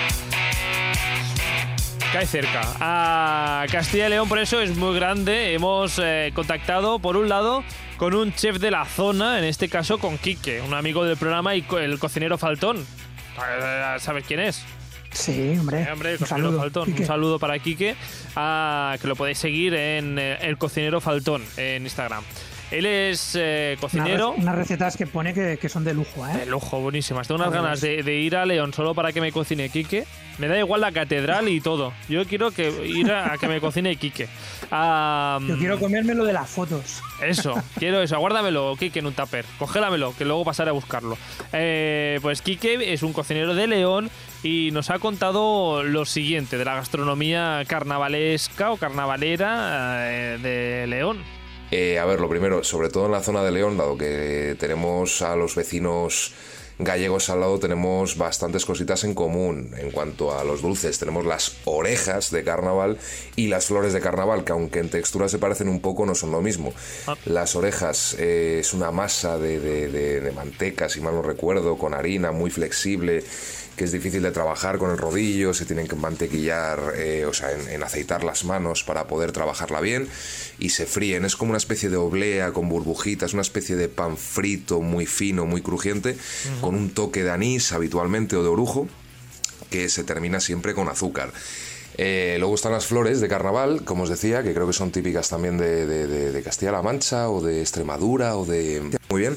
Cae cerca. A Castilla y León, por eso es muy grande. Hemos eh, contactado, por un lado, con un chef de la zona, en este caso con Quique, un amigo del programa y co- el cocinero Faltón. ¿Sabes quién es? Sí, hombre. Eh, hombre, un saludo. Faltón. Un saludo para Quique, ah, que lo podéis seguir en eh, el cocinero Faltón en Instagram. Él es eh, Una cocinero. rec- Unas recetas que pone que, que son de lujo, De ¿eh? lujo, buenísimas. Tengo unas ganas de, de ir a León solo para que me cocine Quique. Me da igual la catedral y todo. Yo quiero que ir a, a que me cocine Quique. [LAUGHS] Yo quiero comerme lo de las fotos. Eso, [LAUGHS] quiero eso. Aguárdamelo, Quique, en un tupper. Congélamelo, que luego pasaré a buscarlo. Eh, pues Quique es un cocinero de León y nos ha contado lo siguiente de la gastronomía carnavalesca o carnavalera eh, de León. Eh, a ver, lo primero, sobre todo en la zona de León, dado que tenemos a los vecinos gallegos al lado, tenemos bastantes cositas en común. En cuanto a los dulces, tenemos las orejas de carnaval y las flores de carnaval, que aunque en textura se parecen un poco, no son lo mismo. Ah. Las orejas eh, es una masa de, de- de- de manteca, si mal no recuerdo, con harina muy flexible que es difícil de trabajar con el rodillo, se tienen que mantequillar, eh, o sea, en, en aceitar las manos para poder trabajarla bien y se fríen. Es como una especie de oblea con burbujitas, una especie de pan frito muy fino, muy crujiente, con un toque de anís habitualmente o de orujo que se termina siempre con azúcar. Eh, luego están las flores de carnaval, como os decía, que creo que son típicas también de, de- de- de Castilla-La Mancha o de Extremadura o de... Muy bien.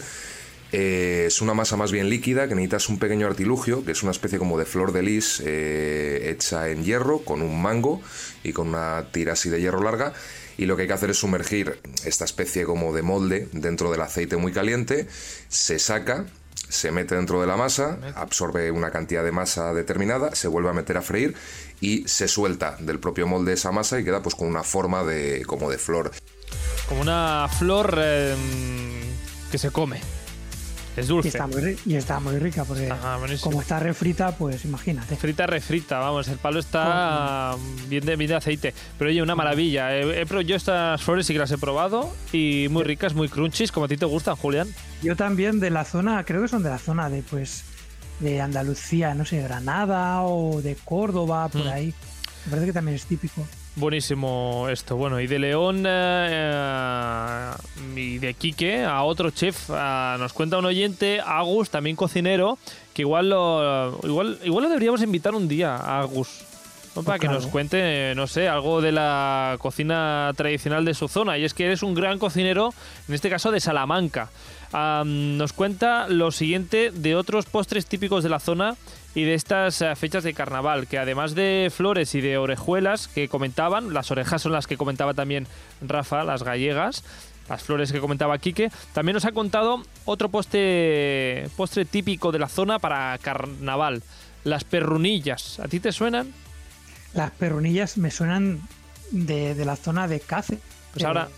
Eh, es una masa más bien líquida que necesitas un pequeño artilugio, que es una especie como de flor de lis eh, hecha en hierro, con un mango y con una tira así de hierro larga. Y lo que hay que hacer es sumergir esta especie como de molde dentro del aceite muy caliente, se saca, se mete dentro de la masa, absorbe una cantidad de masa determinada, se vuelve a meter a freír y se suelta del propio molde esa masa y queda pues con una forma de como de flor. Como una flor eh, que se come. Es Y dulce. está muy, ri- y está muy rica, porque Ajá, como está refrita, pues imagínate. Frita, refrita, vamos, el palo está bien de, bien de aceite. Pero oye, una maravilla. He- he yo estas flores sí que las he probado y muy ricas, muy crunchies, como a ti te gustan, Julián. Yo también de la zona, creo que son de la zona de pues de Andalucía, no sé, Granada o de Córdoba, por Mm. ahí. Me parece que también es típico. Buenísimo esto. Bueno, y de León eh, y de Quique a otro chef. ah, nos cuenta un oyente, Agus, también cocinero, que igual lo, igual, igual lo deberíamos invitar un día a Agus. ¿no? Para que claro. nos cuente, no sé, algo de la cocina tradicional de su zona. Y es que eres un gran cocinero, en este caso de Salamanca. Am, nos cuenta lo siguiente de otros postres típicos de la zona y de estas eh, fechas de carnaval, que además de flores y de orejuelas que comentaban, las orejas son las que comentaba también Rafa, las gallegas, las flores que comentaba Quique, también nos ha contado otro postre, postre típico de la zona para carnaval, las perrunillas. ¿A ti te suenan? Las perronillas me suenan de, de la zona de Cáceres. Pues ahora-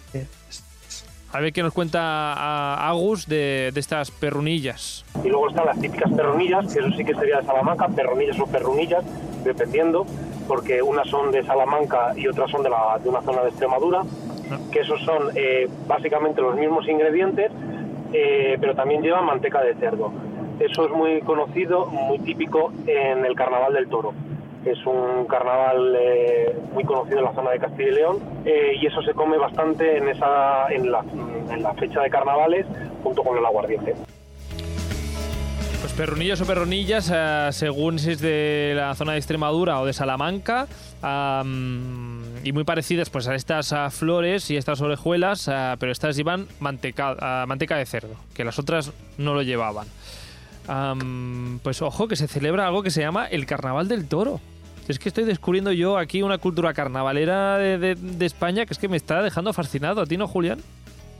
A ver qué nos cuenta a Agus de, estas perrunillas. Y luego están las típicas perronillas, que eso sí que sería de Salamanca, perronillas o perrunillas, dependiendo, porque unas son de Salamanca y otras son de, la, de una zona de Extremadura, que esos son eh, básicamente los mismos ingredientes, eh, pero también llevan manteca de cerdo. Eso es muy conocido, muy típico en el Carnaval del Toro. Es un carnaval eh, muy conocido en la zona de Castilla y León eh, y eso se come bastante en, esa, en, la, fecha de carnavales junto con el aguardiente. Pues perrunillos o perronillas, eh, según si es de la zona de Extremadura o de Salamanca, am, y muy parecidas pues a estas flores y estas orejuelas, pero estas llevan manteca, de cerdo, que las otras no lo llevaban. Pues ojo que se celebra algo que se llama el Carnaval del Toro. Es que estoy descubriendo yo aquí una cultura carnavalera de, de- de España que es que me está dejando fascinado. ¿A ti no, Julián?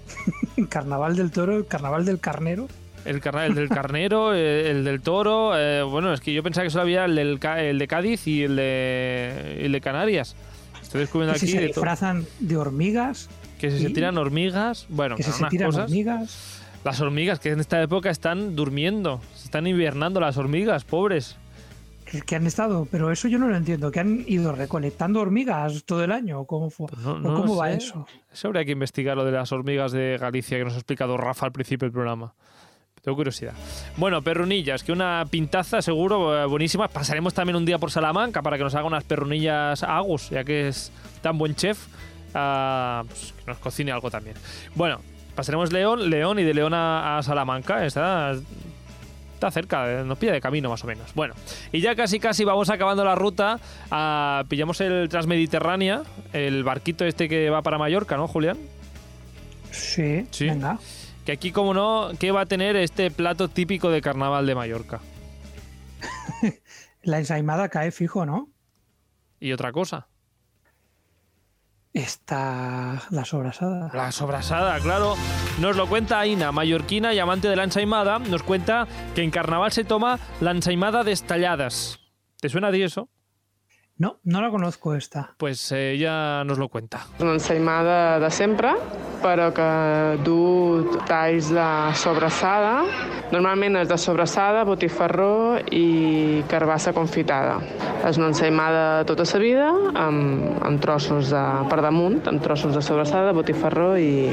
[LAUGHS] Carnaval del toro, carnaval del carnero. El, carna- el del carnero, [LAUGHS] eh, el, del toro. eh, bueno, es que yo pensaba que solo había el, del el de Cádiz y el de, el de Canarias. Estoy descubriendo Que si aquí se disfrazan de hormigas, Que si se tiran hormigas. Bueno, que si se tiran cosas. hormigas. Las hormigas que en esta época están durmiendo. Se están invernando las hormigas, pobres. Que- han estado, pero eso yo no lo entiendo, que han ido recolectando hormigas todo el año, ¿o cómo, fue? Pues no- ¿O no cómo va sé. eso? Eso habría que investigar lo de las hormigas de Galicia que nos ha explicado Rafa al principio del programa. Tengo curiosidad. Bueno, perrunillas, que una pintaza seguro eh, buenísima. Pasaremos también un día por Salamanca para que nos haga unas perrunillas a Agus, ya que es tan buen chef. ah, pues, que nos cocine algo también. Bueno, pasaremos León, León y de León a, a Salamanca. Está, está cerca, eh, nos pilla de camino más o menos. Bueno, y ya casi casi vamos acabando la ruta. ah, pillamos el Transmediterránea, el barquito este que va para Mallorca, ¿no, Julián? Sí, Sí. venga. Que aquí, como no, ¿qué va a tener este plato típico de carnaval de Mallorca? [LAUGHS] La ensaimada cae fijo, ¿no? Y otra cosa. Está la sobrasada. La sobrasada, claro. Nos lo cuenta Aina, mallorquina y amante de la ensaimada. Nos cuenta que en carnaval se toma la ensaimada de estalladas. ¿Te suena de eso? No, no la conozco esta. Pues eh, ella nos lo cuenta. Una ensaïmada de sempre, però que du talls de sobrassada. Normalment és de sobrassada, botifarró i carbassa confitada. És una ensaïmada tota sa vida, amb, amb trossos de, per damunt, amb trossos de sobrassada, botifarró i,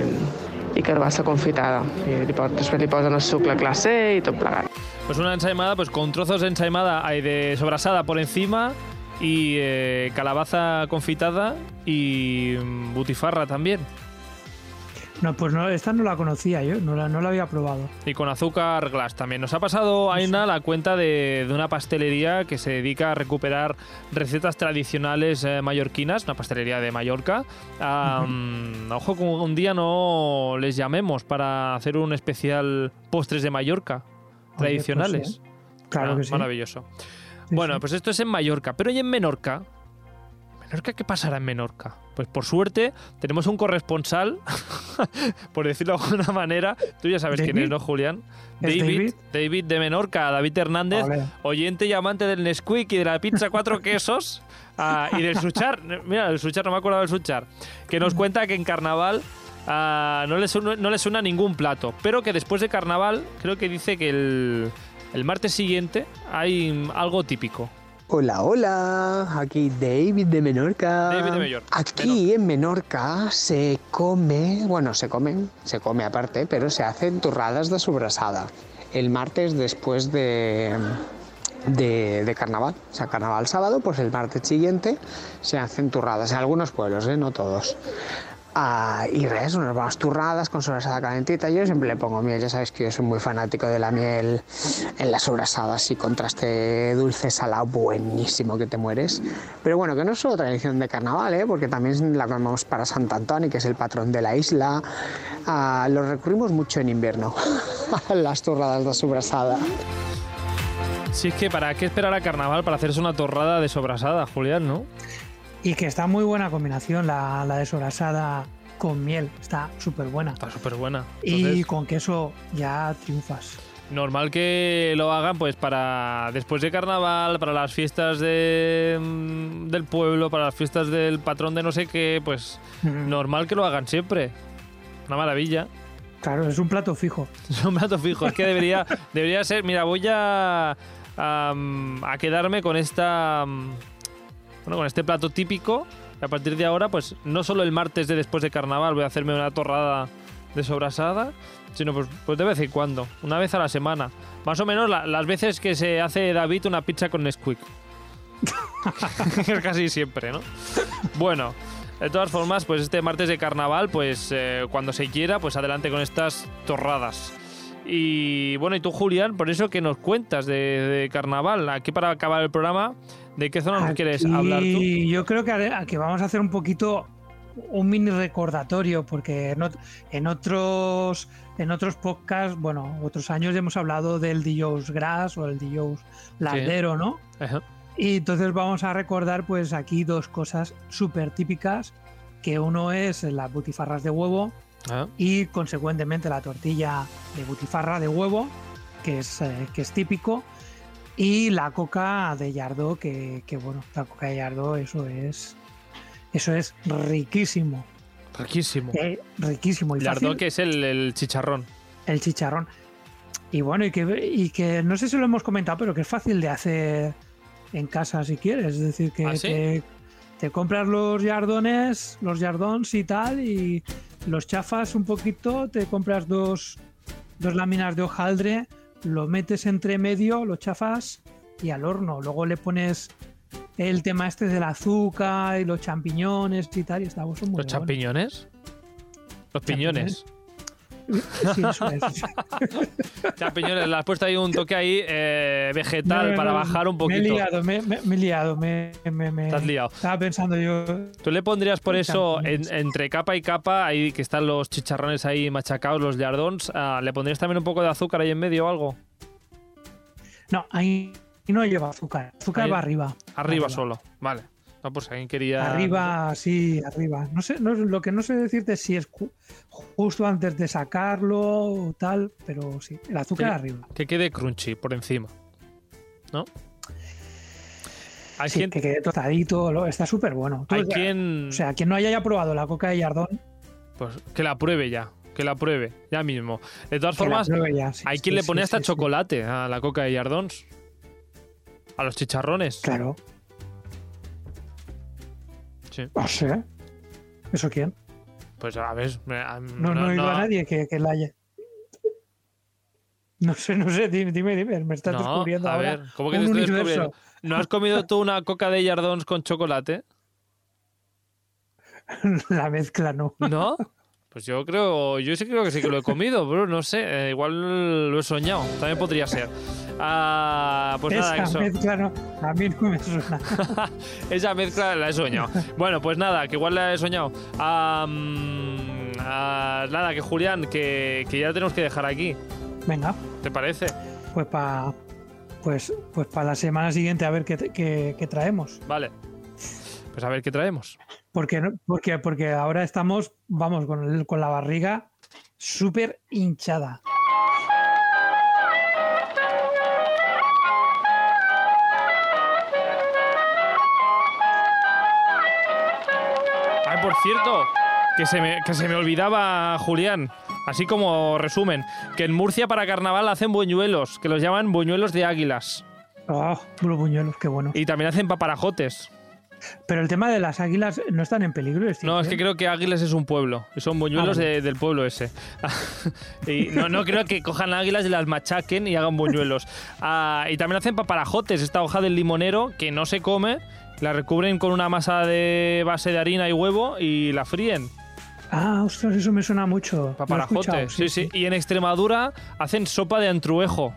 i carbassa confitada. I li, pot- després li posen el sucre clase i tot plegat. Pues una ensaimada pues con trozos de ensaimada hay de sobrasada por encima y eh, calabaza confitada y mm, butifarra también. No, pues no, esta no la conocía yo, no la, no la había probado. Y con azúcar glass también. Nos ha pasado, Aina, la cuenta de, de una pastelería que se dedica a recuperar recetas tradicionales eh, mallorquinas, una pastelería de Mallorca. Mm, ojo, que un día no les llamemos para hacer un especial postres de Mallorca tradicionales. pues Claro Ah, que sí. Maravilloso. Bueno, pues esto es en Mallorca, pero ¿y en Menorca? ¿Menorca qué pasará en Menorca? Pues por suerte tenemos un corresponsal, [LAUGHS] por decirlo de alguna manera. Tú ya sabes quién es, ¿no, Julián? ¿Es David, David de Menorca, David Hernández, oyente y amante del Nesquik y de la pizza cuatro quesos ah, y del suchar. Mira, el suchar, no me acuerdo del suchar. Que nos cuenta que en carnaval ah, no, le suena, no le suena ningún plato, pero que después de carnaval creo que dice que el, el martes siguiente hay algo típico. Hola, hola, aquí David de Menorca. David de Mallorca. Aquí en Menorca se come, bueno, se comen, se come aparte, pero se hacen turradas de sobrasada. El martes después de, de, de carnaval, o sea, carnaval sábado, pues el martes siguiente se hacen turradas, en algunos pueblos, ¿eh? no todos. Ah, y res, unas buenas turradas con sobrasada calentita. Yo siempre le pongo miel, ya sabes que yo soy muy fanático de la miel en las sobrasadas y contraste dulce salado buenísimo que te mueres. Pero bueno, que no es solo tradición de carnaval, ¿eh? porque también la comemos para Sant Antoni, que es el patrón de la isla. Ah, lo recurrimos mucho en invierno, [LAUGHS] las turradas de sobrasada. Si es que para qué esperar a carnaval para hacerse una torrada de sobrasada, Julián, ¿no? Y que está muy buena combinación la, la con miel, está súper buena. Está súper buena. Y con queso ya triunfas. Normal que lo hagan pues para después de carnaval, para las fiestas de, mm, del pueblo, para las fiestas del patrón de no sé qué, pues normal que lo hagan siempre. Una maravilla. Claro, es un plato fijo. [LAUGHS] Es un plato fijo. Es que debería, [LAUGHS] debería ser. Mira, voy a, a, a quedarme con esta. Bueno, con este plato típico. A partir de ahora, pues no solo el martes de después de carnaval voy a hacerme una torrada de sobrasada, sino pues, pues de vez en cuando, una vez a la semana. Más o menos la- las veces que se hace David una pizza con Nesquik. [LAUGHS] Casi siempre, ¿no? Bueno, de todas formas, pues este martes de carnaval, pues eh, cuando se quiera, pues adelante con estas torradas. Y bueno, y tú, Julián, por eso que nos cuentas de, de carnaval. Aquí para acabar el programa, ¿de qué zona nos quieres hablar tú? Yo creo que, a- que vamos a hacer un poquito un mini recordatorio, porque en otros en otros podcasts, bueno, otros años hemos hablado del Dijous Gras o el Dijous Lardero, ¿no? Ajá. Y entonces vamos a recordar pues aquí dos cosas súper típicas, que uno es las butifarras de huevo Ah, y consecuentemente la tortilla de butifarra de huevo, que es, eh, que es típico, y la coca de yardo, que, que, bueno, la coca de yardo, eso es, eso es riquísimo, riquísimo. eh, riquísimo y fácil, que es el, el chicharrón. el chicharrón. Y bueno, y que, y que no sé si lo hemos comentado, pero que es fácil de hacer en casa si quieres. Es decir, que ¿Ah, sí? te compras los yardones, los yardons y tal, y los chafas un poquito, te compras dos, dos láminas de hojaldre, lo metes entre medio, lo chafas y al horno. Luego le pones el tema este del azúcar y los champiñones y tal, y está muy ¿Los bueno. champiñones? Los piñones. Sí, eso es. [LAUGHS] champiñones, le has puesto ahí un toque ahí eh, vegetal No, para no, bajar un Me he poquito. liado, me, me- me he liado, me, has liado. Estaba pensando yo. Tú le pondrías por eso, en- entre capa y capa, ahí que están los chicharrones ahí machacados, los lardons, ah, ¿le pondrías también un poco de azúcar ahí en medio o algo? No, ahí no lleva azúcar. Azúcar Ahí- va arriba. Arriba, solo. Vale. No, pues alguien quería. Arriba, sí, arriba. No sé, no, lo que no sé decirte es si es ju- justo antes de sacarlo o tal, pero sí, el azúcar Que- arriba. Que quede crunchy por encima. ¿No? Hay Sí, quien. que quede tostadito, está súper bueno. Hay o sea, quien. O sea, quien no haya probado la coca de Yardón, Pues que la pruebe ya. Que la pruebe, ya mismo. De todas que formas, pruebe ya, sí, hay sí, quien le pone hasta chocolate a la coca de Yardons. A los chicharrones. Claro. Sí. No sé. ¿Eso quién? Pues a ver. a- No, no, he oído a nadie que, que la haya. No sé, no sé, dime, dime, me estás No, descubriendo a ahora. ver, ¿cómo que te estoy universo. descubriendo? ¿No has comido tú una coca de Yardons con chocolate? [LAUGHS] La mezcla no. ¿No? Pues yo creo, yo sí creo que sí que lo he comido, pero no sé, eh, igual lo he soñado, también podría ser. Ah, pues nada, Esa eso. mezcla no, a mí no me suena. [LAUGHS] Esa mezcla la he soñado. Bueno, pues nada, que igual la he soñado. Ah, nada, que Julián, que, que ya tenemos que dejar aquí. Venga, ¿Te parece? pues para pues, pues para la semana siguiente a ver qué, qué- qué traemos. Vale. Pues a ver qué traemos. Porque, porque, porque ahora estamos, vamos, con, el- con la barriga súper hinchada. Cierto, que se me, que se me olvidaba, Julián. Así como resumen, que en Murcia para carnaval hacen buñuelos, que los llaman buñuelos de águilas. Oh, los buñuelos, qué bueno. Y también hacen paparajotes. Pero el tema de las águilas no están en peligro. ¿es No, es que creo que Águilas es un pueblo. y Son buñuelos Ah, de- del pueblo ese. [LAUGHS] y no, no creo que cojan águilas y las machaquen y hagan buñuelos. [LAUGHS] Ah, y también hacen paparajotes, esta hoja del limonero que no se come. La recubren con una masa de base de harina y huevo y la fríen. Ah, ostras, eso me suena mucho. Paparajote, escuchado, sí, sí. Y en Extremadura hacen sopa de antruejo.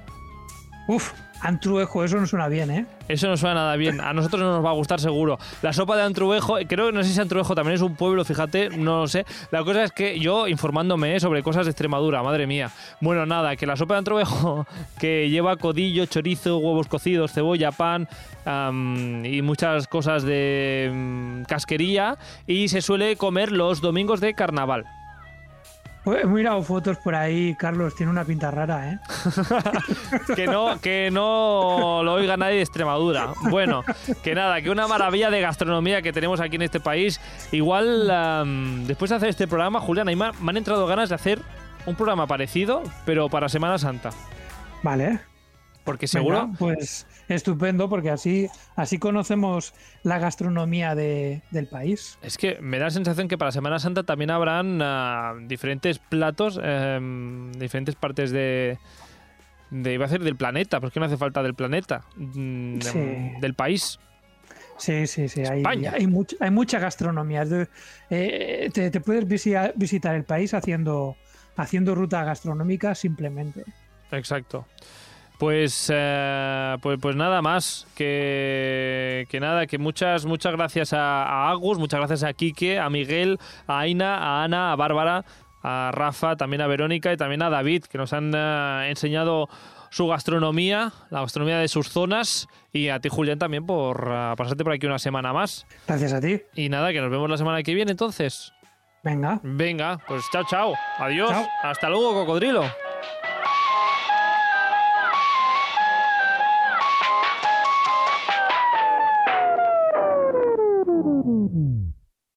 Uf, antruejo, eso no suena bien, ¿eh? Eso no suena nada bien. A nosotros no nos va a gustar seguro. La sopa de Antruejo, creo que no sé si Antruejo también es un pueblo, fíjate, no lo sé. La cosa es que yo informándome ¿eh? sobre cosas de Extremadura, madre mía. Bueno, nada, que la sopa de Antruejo [LAUGHS] que lleva codillo, chorizo, huevos cocidos, cebolla, pan y muchas cosas de mm, casquería y se suele comer los domingos de carnaval. He mirado fotos por ahí, Carlos, tiene una pinta rara, ¿eh? [LAUGHS] que no, que no lo oiga nadie de Extremadura. Bueno, que nada, que una maravilla de gastronomía que tenemos aquí en este país. Igual, después de hacer este programa, Julián, me han entrado ganas de hacer un programa parecido, pero para Semana Santa. Vale. Porque seguro... Venga, pues estupendo, porque así, así conocemos la gastronomía de- del país. Es que me da la sensación que para Semana Santa también habrán ah, diferentes platos, em, diferentes partes de, de... Iba a decir del planeta, porque no hace falta del planeta, mm, Sí. del país. Sí, sí, sí. Hay, hay, much- hay mucha gastronomía. Eh, te, te puedes visi- visitar el país haciendo, haciendo ruta gastronómica simplemente. Exacto. Pues, eh, pues, pues nada más, que, que nada, que muchas, muchas gracias a, a Agus, muchas gracias a Quique, a Miguel, a Aina, a Ana, a Bárbara, a Rafa, también a Verónica y también a David, que nos han eh, enseñado su gastronomía, la gastronomía de sus zonas, y a ti, Julián, también por eh, pasarte por aquí una semana más. Gracias a ti. Y nada, que nos vemos la semana que viene entonces. Venga. Venga, pues chao, chao. Adiós. Chao. Hasta luego, cocodrilo.